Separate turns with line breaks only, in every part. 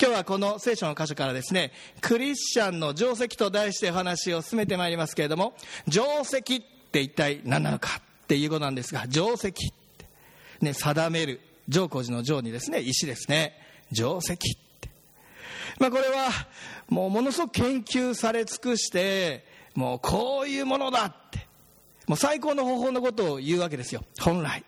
今日はこの聖書の箇所からですねクリスチャンの定石と題してお話を進めてまいりますけれども定石って一体何なのかっていうことなんですが定石ってね定める上皇寺の上にですね石ですね。定石って。まあこれはもうものすごく研究され尽くしてもうこういうものだって。もう最高の方法のことを言うわけですよ。本来。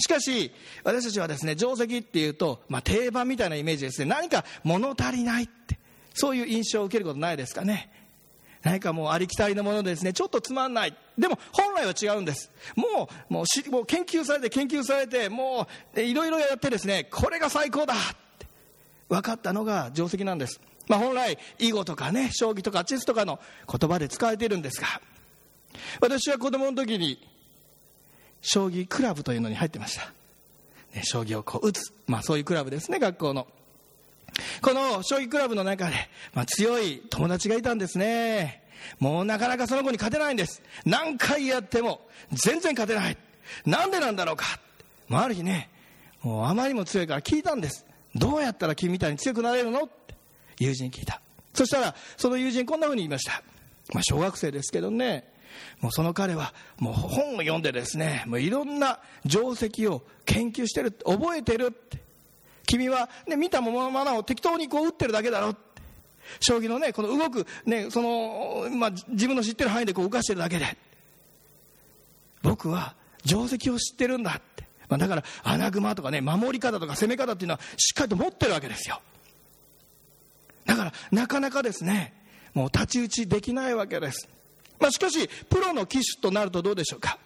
しかし私たちはですね定石っていうと、まあ、定番みたいなイメージですね。何か物足りないってそういう印象を受けることないですかね。何かもうありきたりのものですね。ちょっとつまんない。でも本来は違うんです。もうもうもう研究されて研究されてもういろいろやってですねこれが最高だって分かったのが定石なんです。まあ、本来囲碁とかね将棋とかチェスとかの言葉で使われているんですが私は子供の時に将棋クラブというのに入ってました、ね、将棋をこう打つ、まあ、そういうクラブですね学校の。この将棋クラブの中で、まあ、強い友達がいたんですね。もうなかなかその子に勝てないんです。何回やっても全然勝てない。なんでなんだろうか、まあ、ある日ねもうあまりにも強いから聞いたんです。どうやったら君みたいに強くなれるの？って友人に聞いた。そしたらその友人こんなふうに言いました、まあ、小学生ですけどね。もうその彼はもう本を読んでですねもういろんな定石を研究してる覚えてるって。君は、ね、見たものを適当にこう打ってるだけだろって。将棋のねこの動く、ねそのまあ、自分の知ってる範囲でこう動かしてるだけで。僕は定石を知ってるんだって、まあ、だから穴熊とかね守り方とか攻め方っていうのはしっかりと持ってるわけですよ。だからなかなかですねもう太刀打ちできないわけです、まあ、しかしプロの騎手となるとどうでしょうか？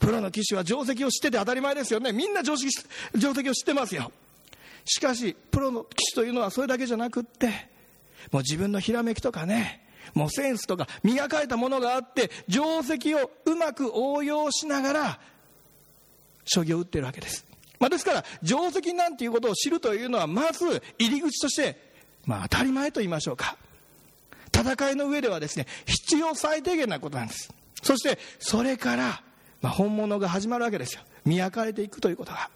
プロの騎手は定石を知ってて当たり前ですよね。みんな定石定石を知ってますよ。しかしプロの騎手というのはそれだけじゃなくってもう自分のひらめきとかねもうセンスとか磨かれたものがあって定石をうまく応用しながら将棋を打ってるわけです、まあ、ですから定石なんていうことを知るというのはまず入り口としてまあ、当たり前と言いましょうか。戦いの上ではですね必要最低限なことなんです。そしてそれから、まあ、本物が始まるわけですよ。磨かれていくということが。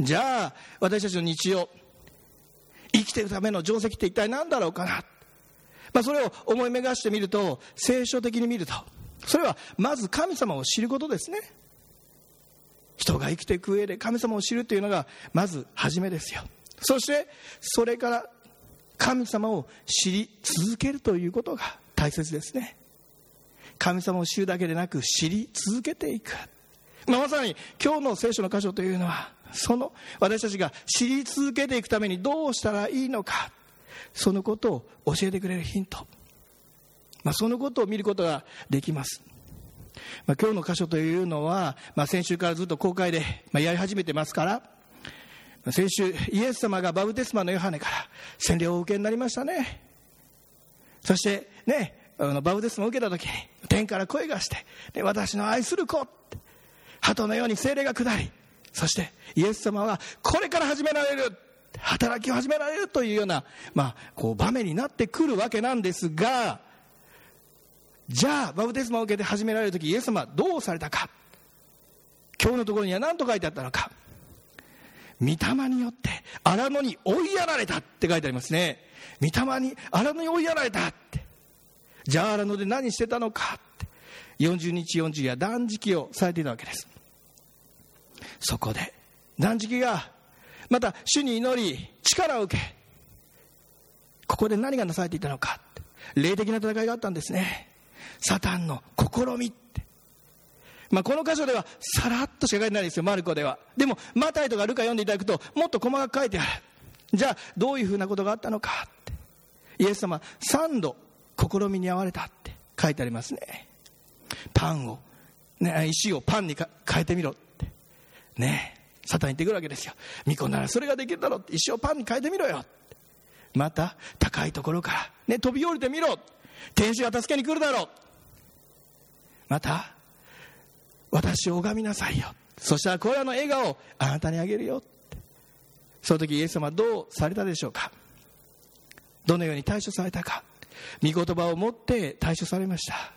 じゃあ私たちの日常生きているための定石って一体何だろうかな、まあ、それを思い巡らしてみると聖書的に見るとそれはまず神様を知ることですね。人が生きていく上で神様を知るというのがまず初めですよ。そしてそれから神様を知り続けるということが大切ですね。神様を知るだけでなく知り続けていく、まあ、まさに今日の聖書の箇所というのはその私たちが知り続けていくためにどうしたらいいのか。そのことを教えてくれるヒント、まあ、そのことを見ることができます。まあ、今日の箇所というのは、まあ、先週からずっと公開で、まあ、やり始めてますから先週イエス様がバブテスマのヨハネから洗礼をお受けになりましたね。そしてねあのバブテスマを受けた時に天から声がして私の愛する子って鳩のように精霊が下りそしてイエス様はこれから始められる働きを始められるというような、まあ、こう場面になってくるわけなんですがじゃあバブテスマを受けて始められる時イエス様はどうされたか。今日のところには何と書いてあったのか。御霊によって荒野に追いやられたって書いてありますね。御霊に荒野に追いやられたって。じゃあ荒野で何してたのかって。40日40夜断食をされていたわけです。そこで断食がまた主に祈り力を受けここで何がなされていたのか霊的な戦いがあったんですね。サタンの試みまあ、この箇所ではさらっとしか書いてないですよ、マルコでは。でも、マタイとかルカ読んでいただくと、もっと細かく書いてある。じゃあ、どういうふうなことがあったのかって。イエス様、3度、試みに遭われたって書いてありますね。パンを、ね、石をパンに変えてみろって。ねサタン言ってくるわけですよ。巫女ならそれができるだろうって。石をパンに変えてみろよ。また、高いところから、ね、飛び降りてみろ。天使が助けに来るだろう。また、私を拝みなさいよ。そしたらこれらの笑顔をあなたにあげるよその時イエス様はどうされたでしょうか？どのように対処されたか？御言葉を持って対処されました。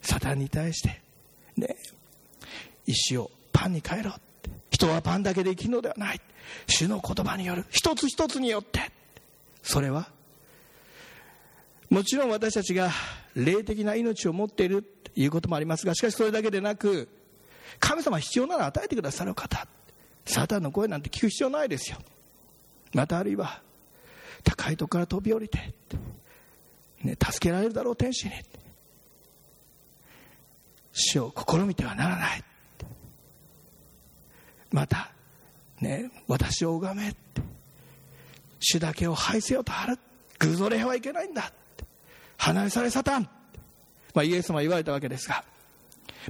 サタンに対してね石をパンに変えろって。人はパンだけで生きるのではない。主の言葉による。一つ一つによって。それはもちろん私たちが霊的な命を持っているということもありますがしかしそれだけでなく神様必要なら与えてくださる方。サタンの声なんて聞く必要ないですよ。またあるいは高いとこから飛び降りて、ね、助けられるだろう天使に。死を試みてはならない。また、ね、私を拝め。主だけを拝せよと張る。偶像礼はいけないんだ。離れ去れサタン、まあ、イエス様は言われたわけですが、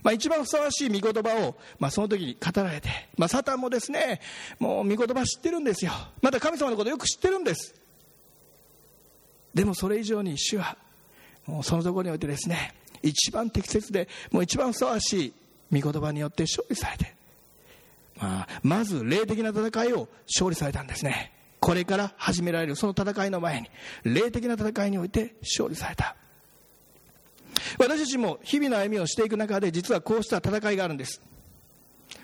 まあ、一番ふさわしい御言葉を、まあ、その時に語られて、まあ、サタンもですねもう御言葉知ってるんですよ。また神様のことよく知ってるんです。でもそれ以上に主はもうそのところにおいてですね一番適切でもう一番ふさわしい御言葉によって勝利されて、まあ、まず霊的な戦いを勝利されたんですね。これから始められるその戦いの前に霊的な戦いにおいて勝利された。私たちも日々の歩みをしていく中で実はこうした戦いがあるんです。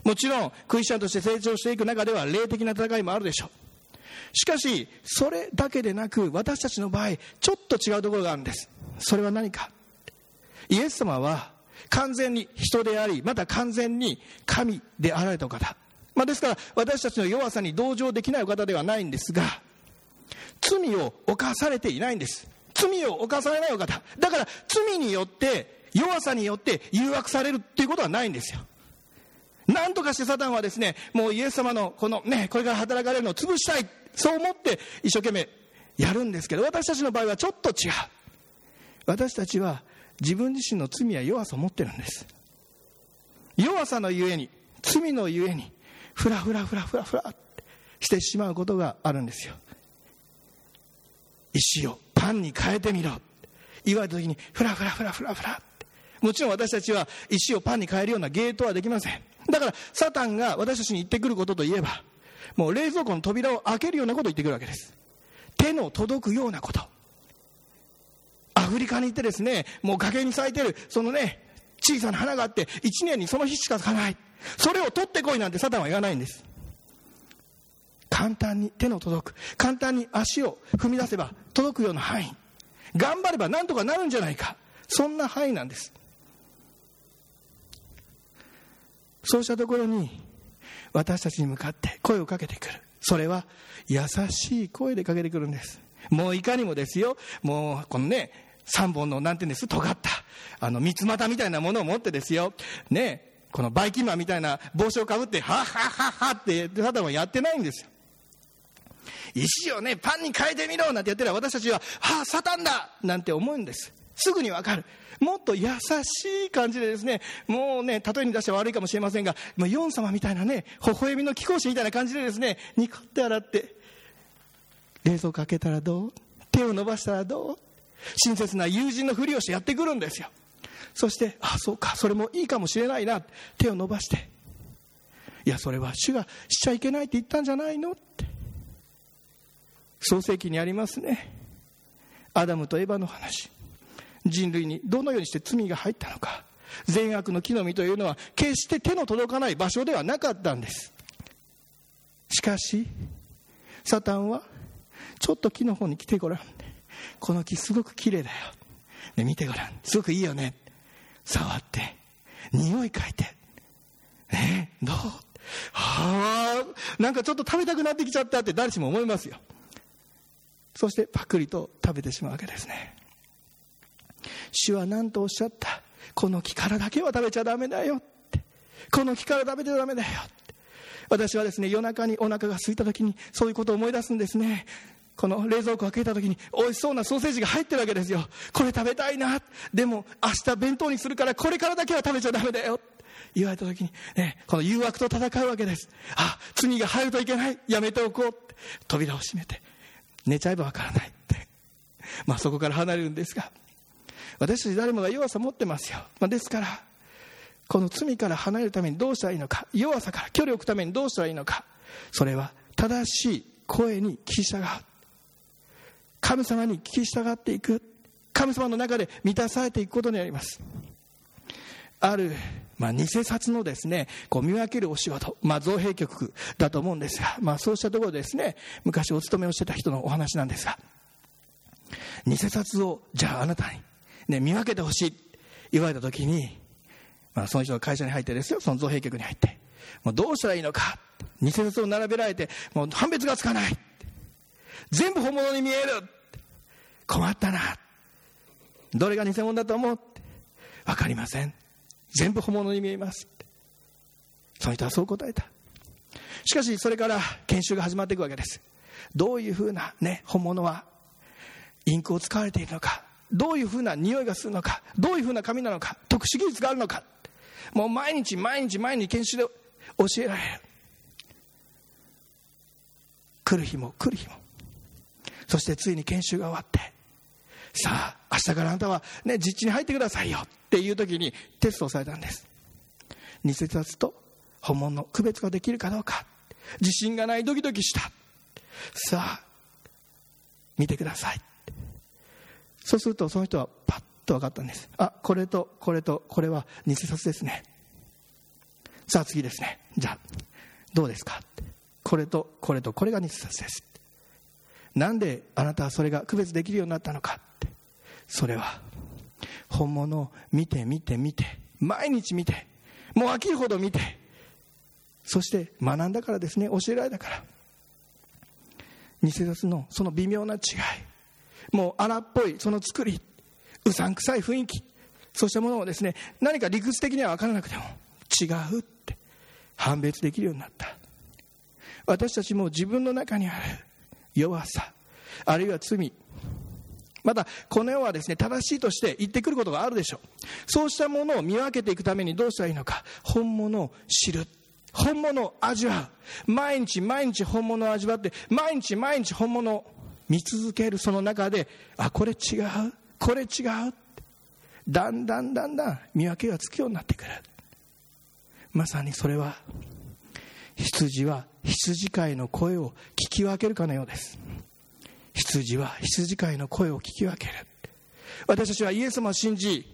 もちろんクリスチャンとして成長していく中では霊的な戦いもあるでしょう。しかしそれだけでなく私たちの場合ちょっと違うところがあるんです。それは何か。イエス様は完全に人でありまた完全に神であられた方、まあ、ですから私たちの弱さに同情できないお方ではないんですが罪を犯されていないんです。罪を犯されないお方。だから罪によって弱さによって誘惑されるっていうことはないんですよ。なんとかしてサタンはですねもうイエス様のこのねこれから働かれるのを潰したい。そう思って一生懸命やるんですけど私たちの場合はちょっと違う。私たちは自分自身の罪や弱さを持ってるんです。弱さのゆえに罪のゆえにふらふらふらふらふらしてしまうことがあるんですよ。石をパンに変えてみろ。言われた時にふらふらふらふらふら。もちろん私たちは石をパンに変えるようなゲートはできません。だからサタンが私たちに言ってくることといえばもう冷蔵庫の扉を開けるようなことを言ってくるわけです。手の届くようなこと。アフリカに行ってですねもう崖に咲いてるそのね小さな花があって1年にその日しか咲かない。それを取ってこいなんてサタンは言わないんです。簡単に手の届く。簡単に足を踏み出せば届くような範囲。頑張ればなんとかなるんじゃないか。そんな範囲なんです。そうしたところに私たちに向かって声をかけてくる。それは優しい声でかけてくるんです。もういかにもですよ。もうこのね3本のなんていうんです？尖ったあの三つ股みたいなものを持ってですよ。ねこのバイキンマンみたいな帽子をかぶってはっはっはっはってただはやってないんですよ。石をねパンに変えてみろなんてやってるら私たちははあサタンだなんて思うんです。すぐにわかる。もっと優しい感じでですねもうね例えに出しては悪いかもしれませんがもうヨン様みたいなね微笑みの貴公子みたいな感じでですねニコって洗って冷蔵庫開けたらどう？手を伸ばしたらどう？親切な友人のふりをしてやってくるんですよ。そしてあそうかそれもいいかもしれないな。手を伸ばして。いやそれは主がしちゃいけないって言ったんじゃないのって。創世記にありますね。アダムとエバの話。人類にどのようにして罪が入ったのか。善悪の木の実というのは決して手の届かない場所ではなかったんです。しかしサタンはちょっと木の方に来てごらん。この木すごく綺麗だよ、ね、見てごらん。すごくいいよね。触って匂い嗅いでねどう？はあなんかちょっと食べたくなってきちゃったって誰しも思いますよ。そしてパクリと食べてしまうわけですね。主は何とおっしゃった？この木からだけは食べちゃダメだよって。この木から食べちゃダメだよって。私はですね夜中にお腹が空いた時にそういうことを思い出すんですね。この冷蔵庫を開けた時に美味しそうなソーセージが入ってるわけですよ。これ食べたいな。でも明日弁当にするからこれからだけは食べちゃダメだよ。言われた時に、ね、この誘惑と戦うわけです。あ罪が入るといけない。やめておこう。って扉を閉めて寝ちゃえばわからないって、まあ、そこから離れるんですが私たち誰もが弱さ持ってますよ、まあ、ですからこの罪から離れるためにどうしたらいいのか。弱さから距離を置くためにどうしたらいいのか。それは正しい声に聞き従う神様に聞き従っていく。神様の中で満たされていくことになります。ある、まあ、偽札のですねこう見分けるお仕事、まあ、造幣局だと思うんですが、まあ、そうしたところですね昔お勤めをしてた人のお話なんですが偽札をじゃああなたに、ね、見分けてほしい言われた時に、まあ、その人の会社に入ってですよその造幣局に入ってもうどうしたらいいのか偽札を並べられてもう判別がつかない。全部本物に見える。困ったな。どれが偽物だと思う分かりません。全部本物に見えますその人はそう答えた。しかしそれから研修が始まっていくわけです。どういうふうな、ね、本物はインクを使われているのか。どういうふうな匂いがするのか。どういうふうな紙なのか。特殊技術があるのか。もう毎日毎日毎日研修で教えられる。来る日も来る日もそしてついに研修が終わってさあ明日からあなたは、ね、実地に入ってくださいよっていう時にテストをされたんです。偽札と本物の区別ができるかどうか。自信がないドキドキした。さあ見てください。そうするとその人はパッと分かったんです。あこれとこれとこれは偽札ですね。さあ次ですね。じゃあどうですか？これとこれとこれが偽札です。なんであなたはそれが区別できるようになったのかって。それは本物を見て見て見て毎日見てもう飽きるほど見てそして学んだからですね教えられたから。偽札のその微妙な違いもう荒っぽいその作りうさんくさい雰囲気そうしたものをですね何か理屈的には分からなくても違うって判別できるようになった。私たちも自分の中にある弱さあるいは罪。またこの世はですね正しいとして言ってくることがあるでしょう。そうしたものを見分けていくためにどうしたらいいのか。本物を知る。本物を味わう。毎日毎日本物を味わって毎日毎日本物を見続ける。その中であこれ違う。これ違うだんだんだんだん見分けがつくようになってくる。まさにそれは羊は羊飼いの声をき分けるかのようです。羊は羊飼いの声を聞き分ける。私たちはイエス様を信じ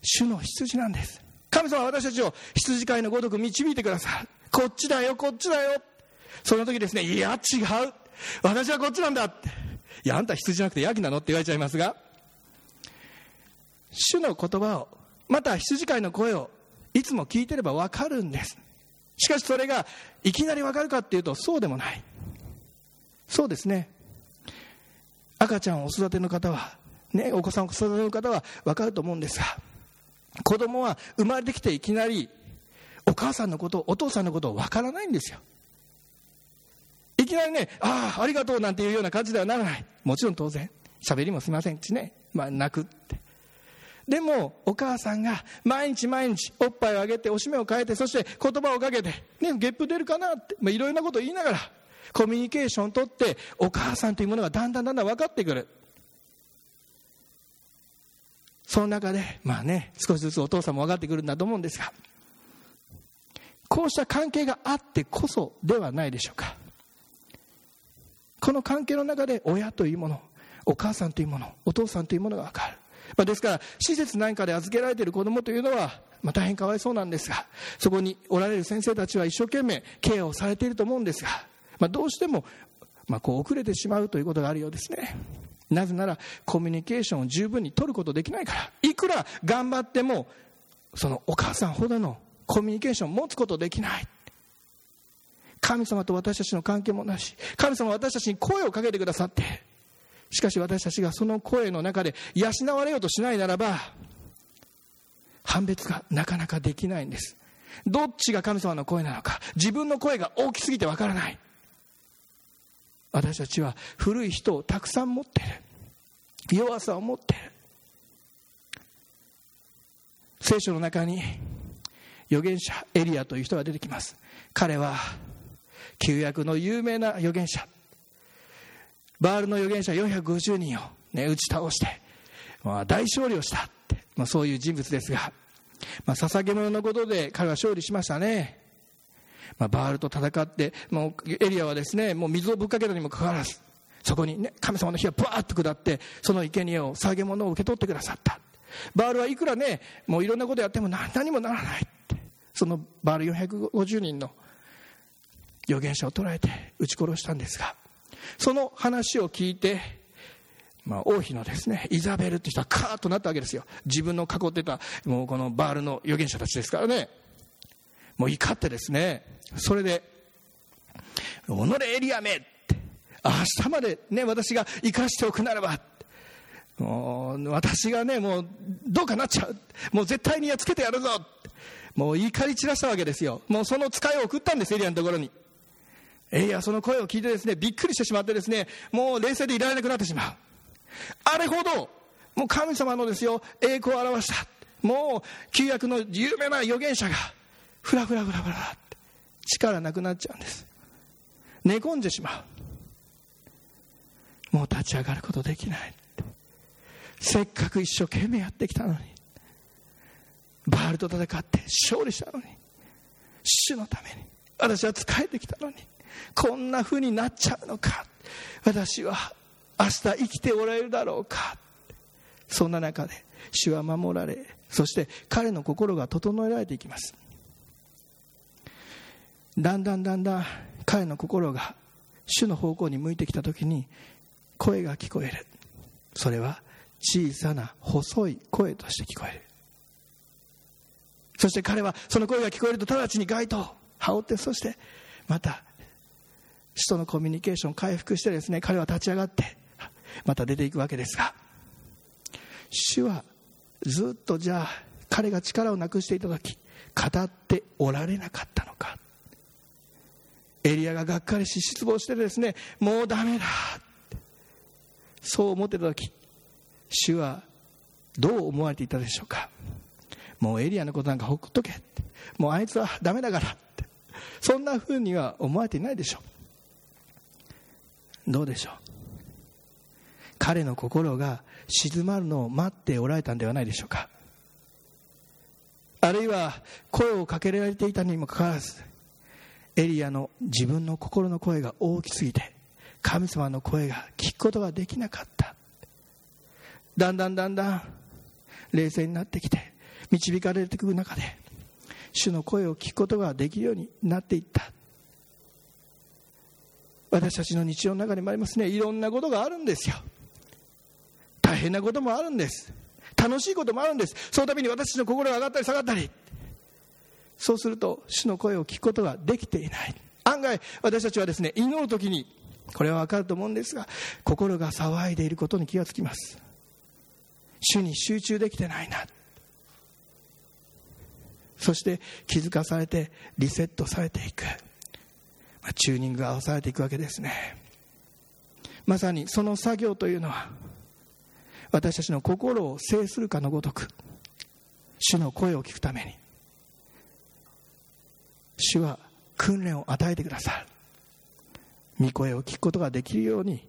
主の羊なんです。神様は私たちを羊飼いのごとく導いてくださる。こっちだよこっちだよ。その時ですねいや違う。私はこっちなんだ。っていやあんた羊じゃなくてヤギなの？って言われちゃいますが主の言葉をまた羊飼いの声をいつも聞いてれば分かるんです。しかしそれがいきなり分かるかっていうとそうでもない。そうですね。赤ちゃんを育ての方は、ね、お子さんを育ての方は分かると思うんですが子供は生まれてきていきなりお母さんのことお父さんのことを分からないんですよ。いきなりねああありがとうなんていうような感じではならない。もちろん当然喋りもすみませんしね、まあ、泣くって。でもお母さんが毎日毎日おっぱいをあげておしめを変えてそして言葉をかけて、ね、ゲップ出るかなって、まあ、いろいろなことを言いながらコミュニケーションをとってお母さんというものがだんだんだんだん分かってくる。その中でまあね少しずつお父さんも分かってくるんだと思うんですがこうした関係があってこそではないでしょうか。この関係の中で親というものお母さんというものお父さんというものが分かる。まあ、ですから施設なんかで預けられている子どもというのは、まあ、大変かわいそうなんですがそこにおられる先生たちは一生懸命ケアをされていると思うんですが、まあ、どうしても、まあ、こう遅れてしまうということがあるようですね。なぜならコミュニケーションを十分に取ることできないから。いくら頑張ってもそのお母さんほどのコミュニケーションを持つことできない。神様と私たちの関係もなし神様は私たちに声をかけてくださって。しかし私たちがその声の中で養われようとしないならば判別がなかなかできないんです。どっちが神様の声なのか自分の声が大きすぎてわからない。私たちは古い人をたくさん持ってる。弱さを持ってる。聖書の中に預言者エリアという人が出てきます。彼は旧約の有名な預言者。バールの預言者450人を、ね、打ち倒して、まあ、大勝利をしたって、まあ、そういう人物ですが、まあ、捧げ物のことで彼は勝利しましたね、まあ、バールと戦ってもうエリアはですねもう水をぶっかけたにもかかわらずそこに、ね、神様の火がブワーッと下ってその生贄を捧げ物を受け取ってくださった。バールはいくらねもういろんなことやっても何にもならないって。そのバール450人の預言者を捕らえて撃ち殺したんですがその話を聞いて、まあ、王妃のですねイザベルって人はカーッとなったわけですよ。自分の囲ってたもうこのバールの預言者たちですからね。もう怒ってですねそれで「己エリアめ!」って明日までね私が生かしておくならばもう私がねもうどうかなっちゃう。もう絶対にやっつけてやるぞもう怒り散らしたわけですよ。もうその使いを送ったんですエリアのところに。エリアその声を聞いてですねびっくりしてしまってですねもう冷静でいられなくなってしまう。あれほどもう神様のですよ栄光を表した。もう旧約の有名な預言者がふらふらふらふらって。力なくなっちゃうんです。寝込んでしまう。もう立ち上がることできない。せっかく一生懸命やってきたのに。バールと戦って勝利したのに。主のために。私は仕えてきたのに。こんな風になっちゃうのか。私は明日生きておられるだろうか。そんな中で主は守られそして彼の心が整えられていきます。だんだんだんだん彼の心が主の方向に向いてきた時に声が聞こえる。それは小さな細い声として聞こえる。そして彼はその声が聞こえると直ちに街灯を羽織ってそしてまた人とのコミュニケーションを回復してですね彼は立ち上がってまた出ていくわけですが主はずっとじゃあ彼が力をなくしていた時語っておられなかった。エリアががっかりし失望してですねもうダメだそう思ってた時主はどう思われていたでしょうか。もうエリアのことなんかほっとけって。もうあいつはダメだからって。そんなふうには思われていないでしょう。どうでしょう。彼の心が静まるのを待っておられたんではないでしょうか。あるいは声をかけられていたにもかかわらずエリアの自分の心の声が大きすぎて神様の声が聞くことができなかった。だんだんだんだん冷静になってきて導かれていく中で主の声を聞くことができるようになっていった。私たちの日常の中にもありますね。いろんなことがあるんですよ。大変なこともあるんです。楽しいこともあるんです。そのために私の心が上がったり下がったり。そうすると主の声を聞くことができていない。案外私たちはですね祈る時にこれは分かると思うんですが心が騒いでいることに気がつきます。主に集中できてないな。そして気づかされてリセットされていく。チューニングが合わされていくわけですね。まさにその作業というのは私たちの心を制するかのごとく主の声を聞くために。主は訓練を与えてくださる。御声を聞くことができるように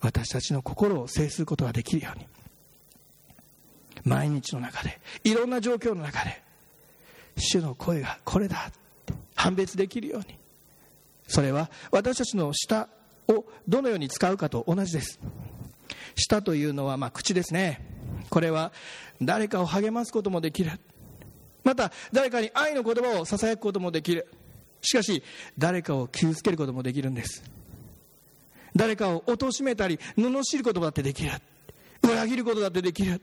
私たちの心を制することができるように。毎日の中でいろんな状況の中で主の声がこれだ判別できるように。それは私たちの舌をどのように使うかと同じです。舌というのはま口ですね。これは誰かを励ますこともできる。また誰かに愛の言葉をささやくこともできる。しかし誰かを傷つけることもできるんです。誰かを貶めたり罵ることだってできる。裏切ることだってできる。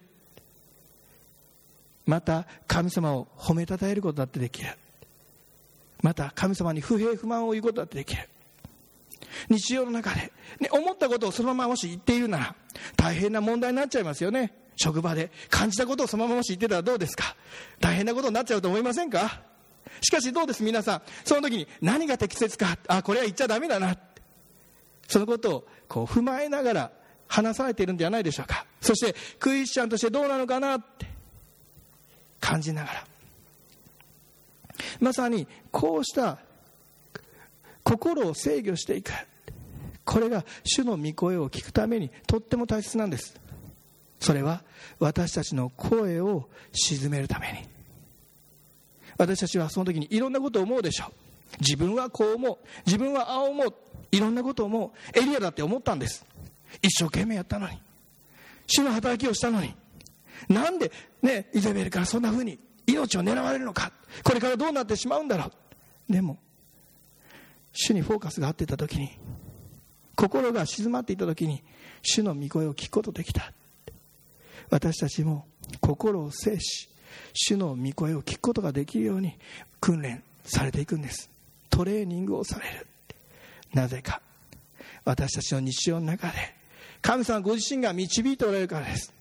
また神様を褒めたたえることだってできる。また神様に不平不満を言うことだってできる。日常の中で、ね、思ったことをそのままもし言っているなら大変な問題になっちゃいますよね。職場で感じたことをそのままもし言ってたらどうですか？大変なことになっちゃうと思いませんか？しかしどうです？皆さん。その時に何が適切か？あこれは言っちゃダメだな。そのことをこう踏まえながら話されているんではないでしょうか。そしてクリスチャンとしてどうなのかなって。感じながら。まさにこうした心を制御していく。これが主の御声を聞くためにとっても大切なんです。それは私たちの声を鎮めるために。私たちはその時にいろんなことを思うでしょう。自分はこう思う。自分はああ思う。いろんなことを思う。エリアだって思ったんです。一生懸命やったのに。主の働きをしたのに。なんで、ね、イゼベルからそんな風に命を狙われるのか。これからどうなってしまうんだろう。でも主にフォーカスが合っていた時に心が静まっていた時に主の御声を聞くことできた。私たちも心を制し主の御声を聞くことができるように訓練されていくんです。トレーニングをされる。なぜか私たちの日常の中で神様ご自身が導いておられるからです。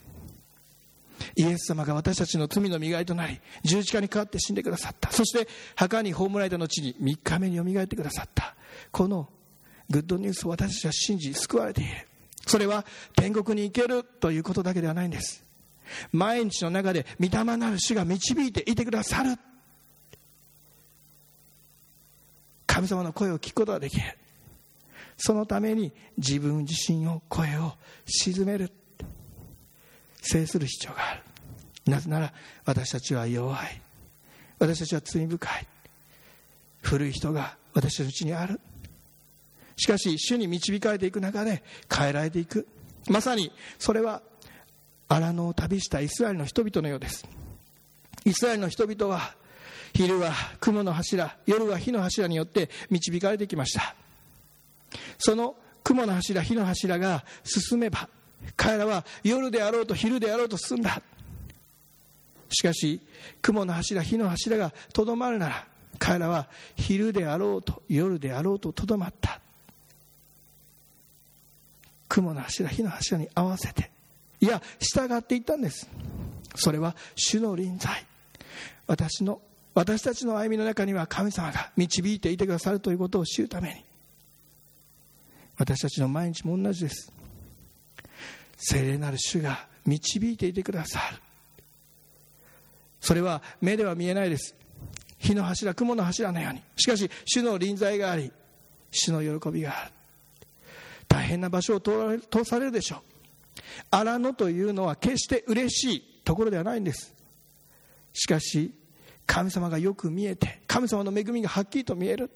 イエス様が私たちの罪の磨いとなり十字架にかかって死んでくださった。そして墓に葬られた後に3日目によみがえってくださった。このグッドニュースを私たちは信じ救われている。それは天国に行けるということだけではないんです。毎日の中で御霊なる主が導いていてくださる。神様の声を聞くことができるそのために自分自身を声を鎮める。制する必要がある。なぜなら私たちは弱い。私たちは罪深い。古い人が私たちにある。しかし主に導かれていく中で変えられていく。まさにそれは荒野を旅したイスラエルの人々のようです。イスラエルの人々は昼は雲の柱夜は火の柱によって導かれてきました。その雲の柱火の柱が進めば彼らは夜であろうと昼であろうと進んだ。しかし雲の柱火の柱がとどまるなら彼らは昼であろうと夜であろうととどまった。雲の柱火の柱に合わせて。いや従っていったんです。それは主の臨在。私の私たちの歩みの中には神様が導いていてくださるということを知るために。私たちの毎日も同じです。聖霊なる主が導いていてくださる。それは目では見えないです。火の柱雲の柱のように。しかし主の臨在があり主の喜びがある。大変な場所を通されるでしょう。荒野というのは決して嬉しいところではないんです。しかし神様がよく見えて神様の恵みがはっきりと見える。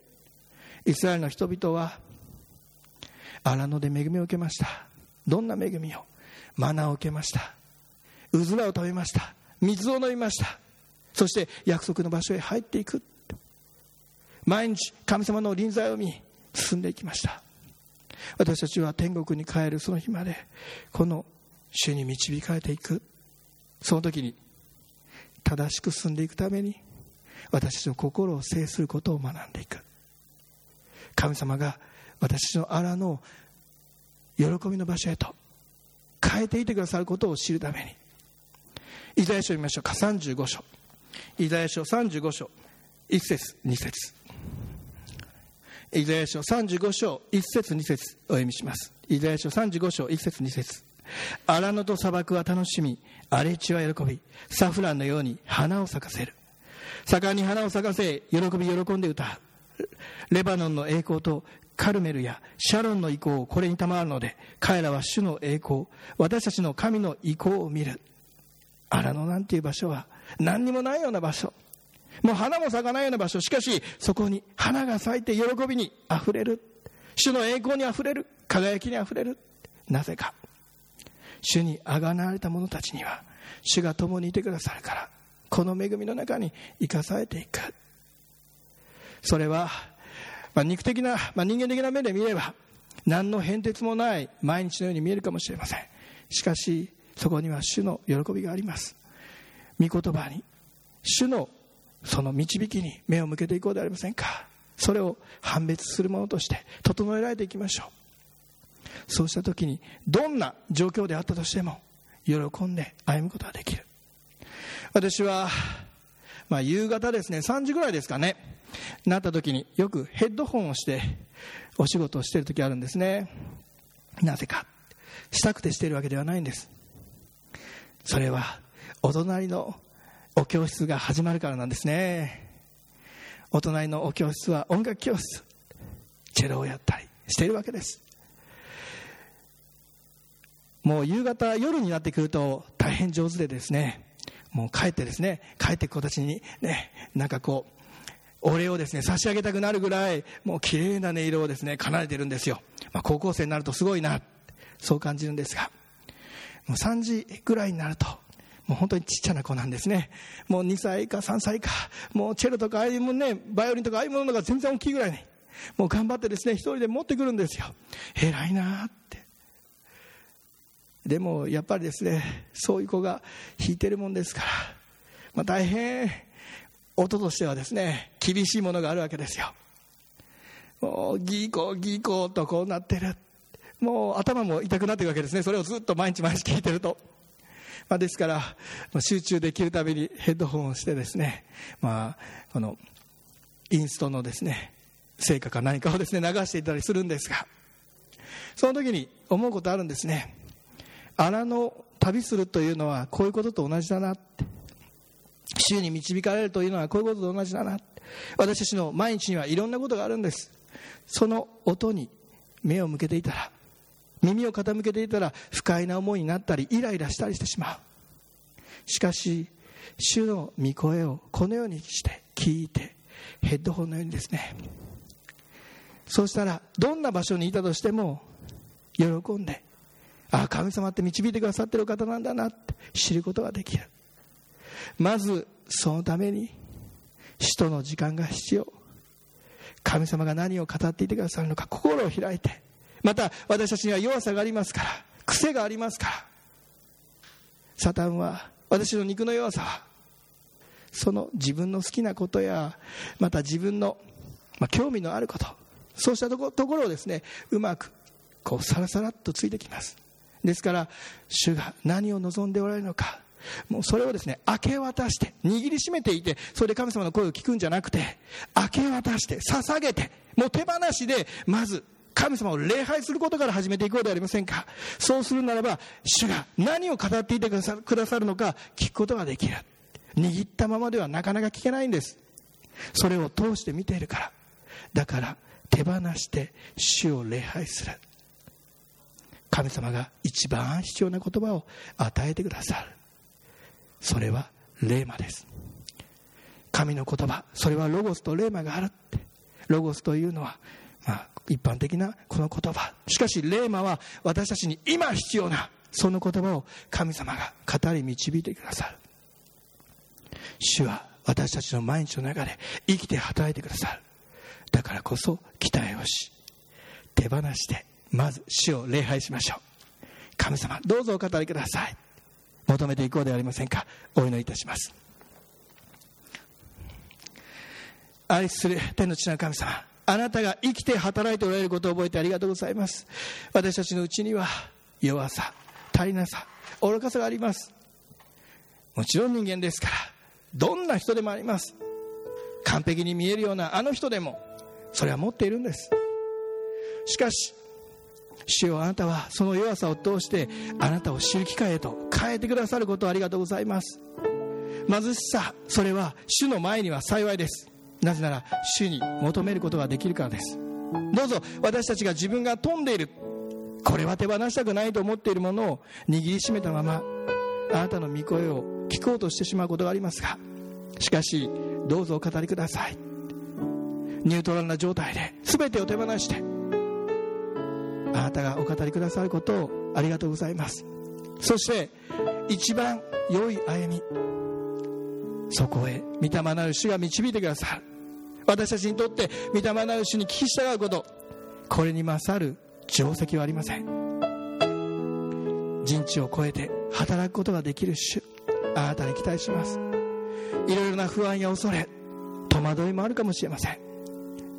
イスラエルの人々は荒野で恵みを受けました。どんな恵みを？マナーを受けました。うずらを食べました。水を飲みました。そして約束の場所へ入っていく。毎日神様の臨在を見進んでいきました。私たちは天国に帰るその日までこの主に導かれていく。その時に正しく進んでいくために私たちの心を制することを学んでいく。神様が私の荒の喜びの場所へと変えていてくださることを知るために。イザヤ書を見ましょう。か35章。イザヤ書35章。1節2節。イザヤ書35章1節2節お読みします。イザヤ書35章1節2節荒野と砂漠は楽しみ荒れ地は喜びサフランのように花を咲かせる。盛んに花を咲かせ喜び喜んで歌う。レバノンの栄光とカルメルやシャロンの意向をこれに賜るので彼らは主の栄光私たちの神の意向を見る。荒野なんていう場所は何にもないような場所。もう花も咲かないような場所。しかしそこに花が咲いて喜びにあふれる。主の栄光にあふれる。輝きにあふれる。なぜか。主にあがなわれた者たちには主が共にいてくださるからこの恵みの中に生かされていく。それは、まあ、肉的な、まあ、人間的な目で見れば何の変哲もない毎日のように見えるかもしれません。しかしそこには主の喜びがあります。御言葉に主のその導きに目を向けていこうではありませんか。それを判別するものとして整えられていきましょう。そうした時にどんな状況であったとしても喜んで歩むことができる。私は、まあ、夕方ですね。3時ぐらいですかね。なった時によくヘッドホンをしてお仕事をしている時あるんですね。なぜか。したくてしているわけではないんです。それはお隣のお教室が始まるからなんですね。お隣のお教室は音楽教室チェロをやったりしているわけです。もう夕方夜になってくると大変上手でですね。もう帰ってですね帰って子たちにねなんかこうお礼をですね差し上げたくなるぐらいもう綺麗な音色をですね奏でてるんですよ、まあ、高校生になるとすごいな。そう感じるんですがもう3時ぐらいになるともう本当にちっちゃな子なんですね。もう2歳か3歳か。もうチェロとかああいうもんねバイオリンとかああいうものが全然大きいぐらいに。もう頑張ってですね一人で持ってくるんですよ。偉いなって。でもやっぱりですねそういう子が弾いてるもんですから、まあ、大変。音としてはですね厳しいものがあるわけですよ。もうギーコーギーコーとこうなってる。もう頭も痛くなっていくわけですね。それをずっと毎日毎日聞いてると。まあ、ですから集中できるためにヘッドホンをしてですね、まあ、このインストのですね成果か何かをですね流していたりするんですがその時に思うことあるんですね。荒野旅するというのはこういうことと同じだなって。週に導かれるというのはこういうことと同じだな私たちの毎日にはいろんなことがあるんです。その音に目を向けていたら耳を傾けていたら不快な思いになったりイライラしたりしてしまう。しかし主の御声をこのようにして聞いてヘッドホンのようにですね。そうしたらどんな場所にいたとしても喜んでああ神様って導いてくださってる方なんだなって知ることができる。まずそのために使徒の時間が必要。神様が何を語っていてくださるのか心を開いてまた私たちには弱さがありますから癖がありますから。サタンは私の肉の弱さはその自分の好きなことやまた自分の、まあ、興味のあることそうしたところをですねうまくこうさらさらっとついてきます。ですから主が何を望んでおられるのかもうそれをですね明け渡して握りしめていてそれで神様の声を聞くんじゃなくて明け渡して捧げてもう手放しでまず神様を礼拝することから始めていこうではありませんか？そうするならば主が何を語っていてくださるのか聞くことができる。握ったままではなかなか聞けないんです。それを通して見ているから。だから手放して主を礼拝する。神様が一番必要な言葉を与えてくださる。それは霊魔です。神の言葉。それはロゴスと霊魔があるって。ロゴスというのはまあ、一般的なこの言葉。しかし霊魔は私たちに今必要なその言葉を神様が語り導いてくださる。主は私たちの毎日の中で生きて働いてくださる。だからこそ期待をし手放してまず主を礼拝しましょう。神様どうぞお語りください。求めていこうではありませんか。お祈りいたします。愛する天の地の神様あなたが生きて働いておられることを覚えてありがとうございます。私たちのうちには弱さ足りなさ愚かさがあります。もちろん人間ですからどんな人でもあります。完璧に見えるようなあの人でもそれは持っているんです。しかし主よあなたはその弱さを通してあなたを知る機会へと変えてくださることをありがとうございます。貧しさそれは主の前には幸いです。なぜなら主に求めることができるからです。どうぞ私たちが自分が富んでいる。これは手放したくないと思っているものを握りしめたままあなたの御声を聞こうとしてしまうことがありますがしかしどうぞお語りください。ニュートラルな状態で全てを手放してあなたがお語りくださることをありがとうございます。そして一番良い歩みそこへ御霊なる主が導いてくださる。私たちにとって御霊なる主に聞き従うこと。これに勝る定石はありません。人知を超えて働くことができる主。あなたに期待します。いろいろな不安や恐れ。戸惑いもあるかもしれません。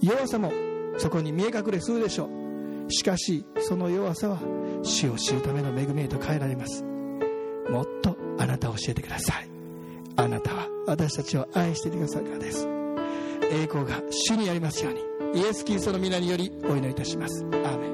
弱さもそこに見え隠れするでしょう。しかしその弱さは死を知るための恵みへと変えられます。もっとあなたを教えてください。あなたは私たちを愛していてくださるからです。栄光が主にありますようにイエス・キリストの皆によりお祈りいたします。アーメン。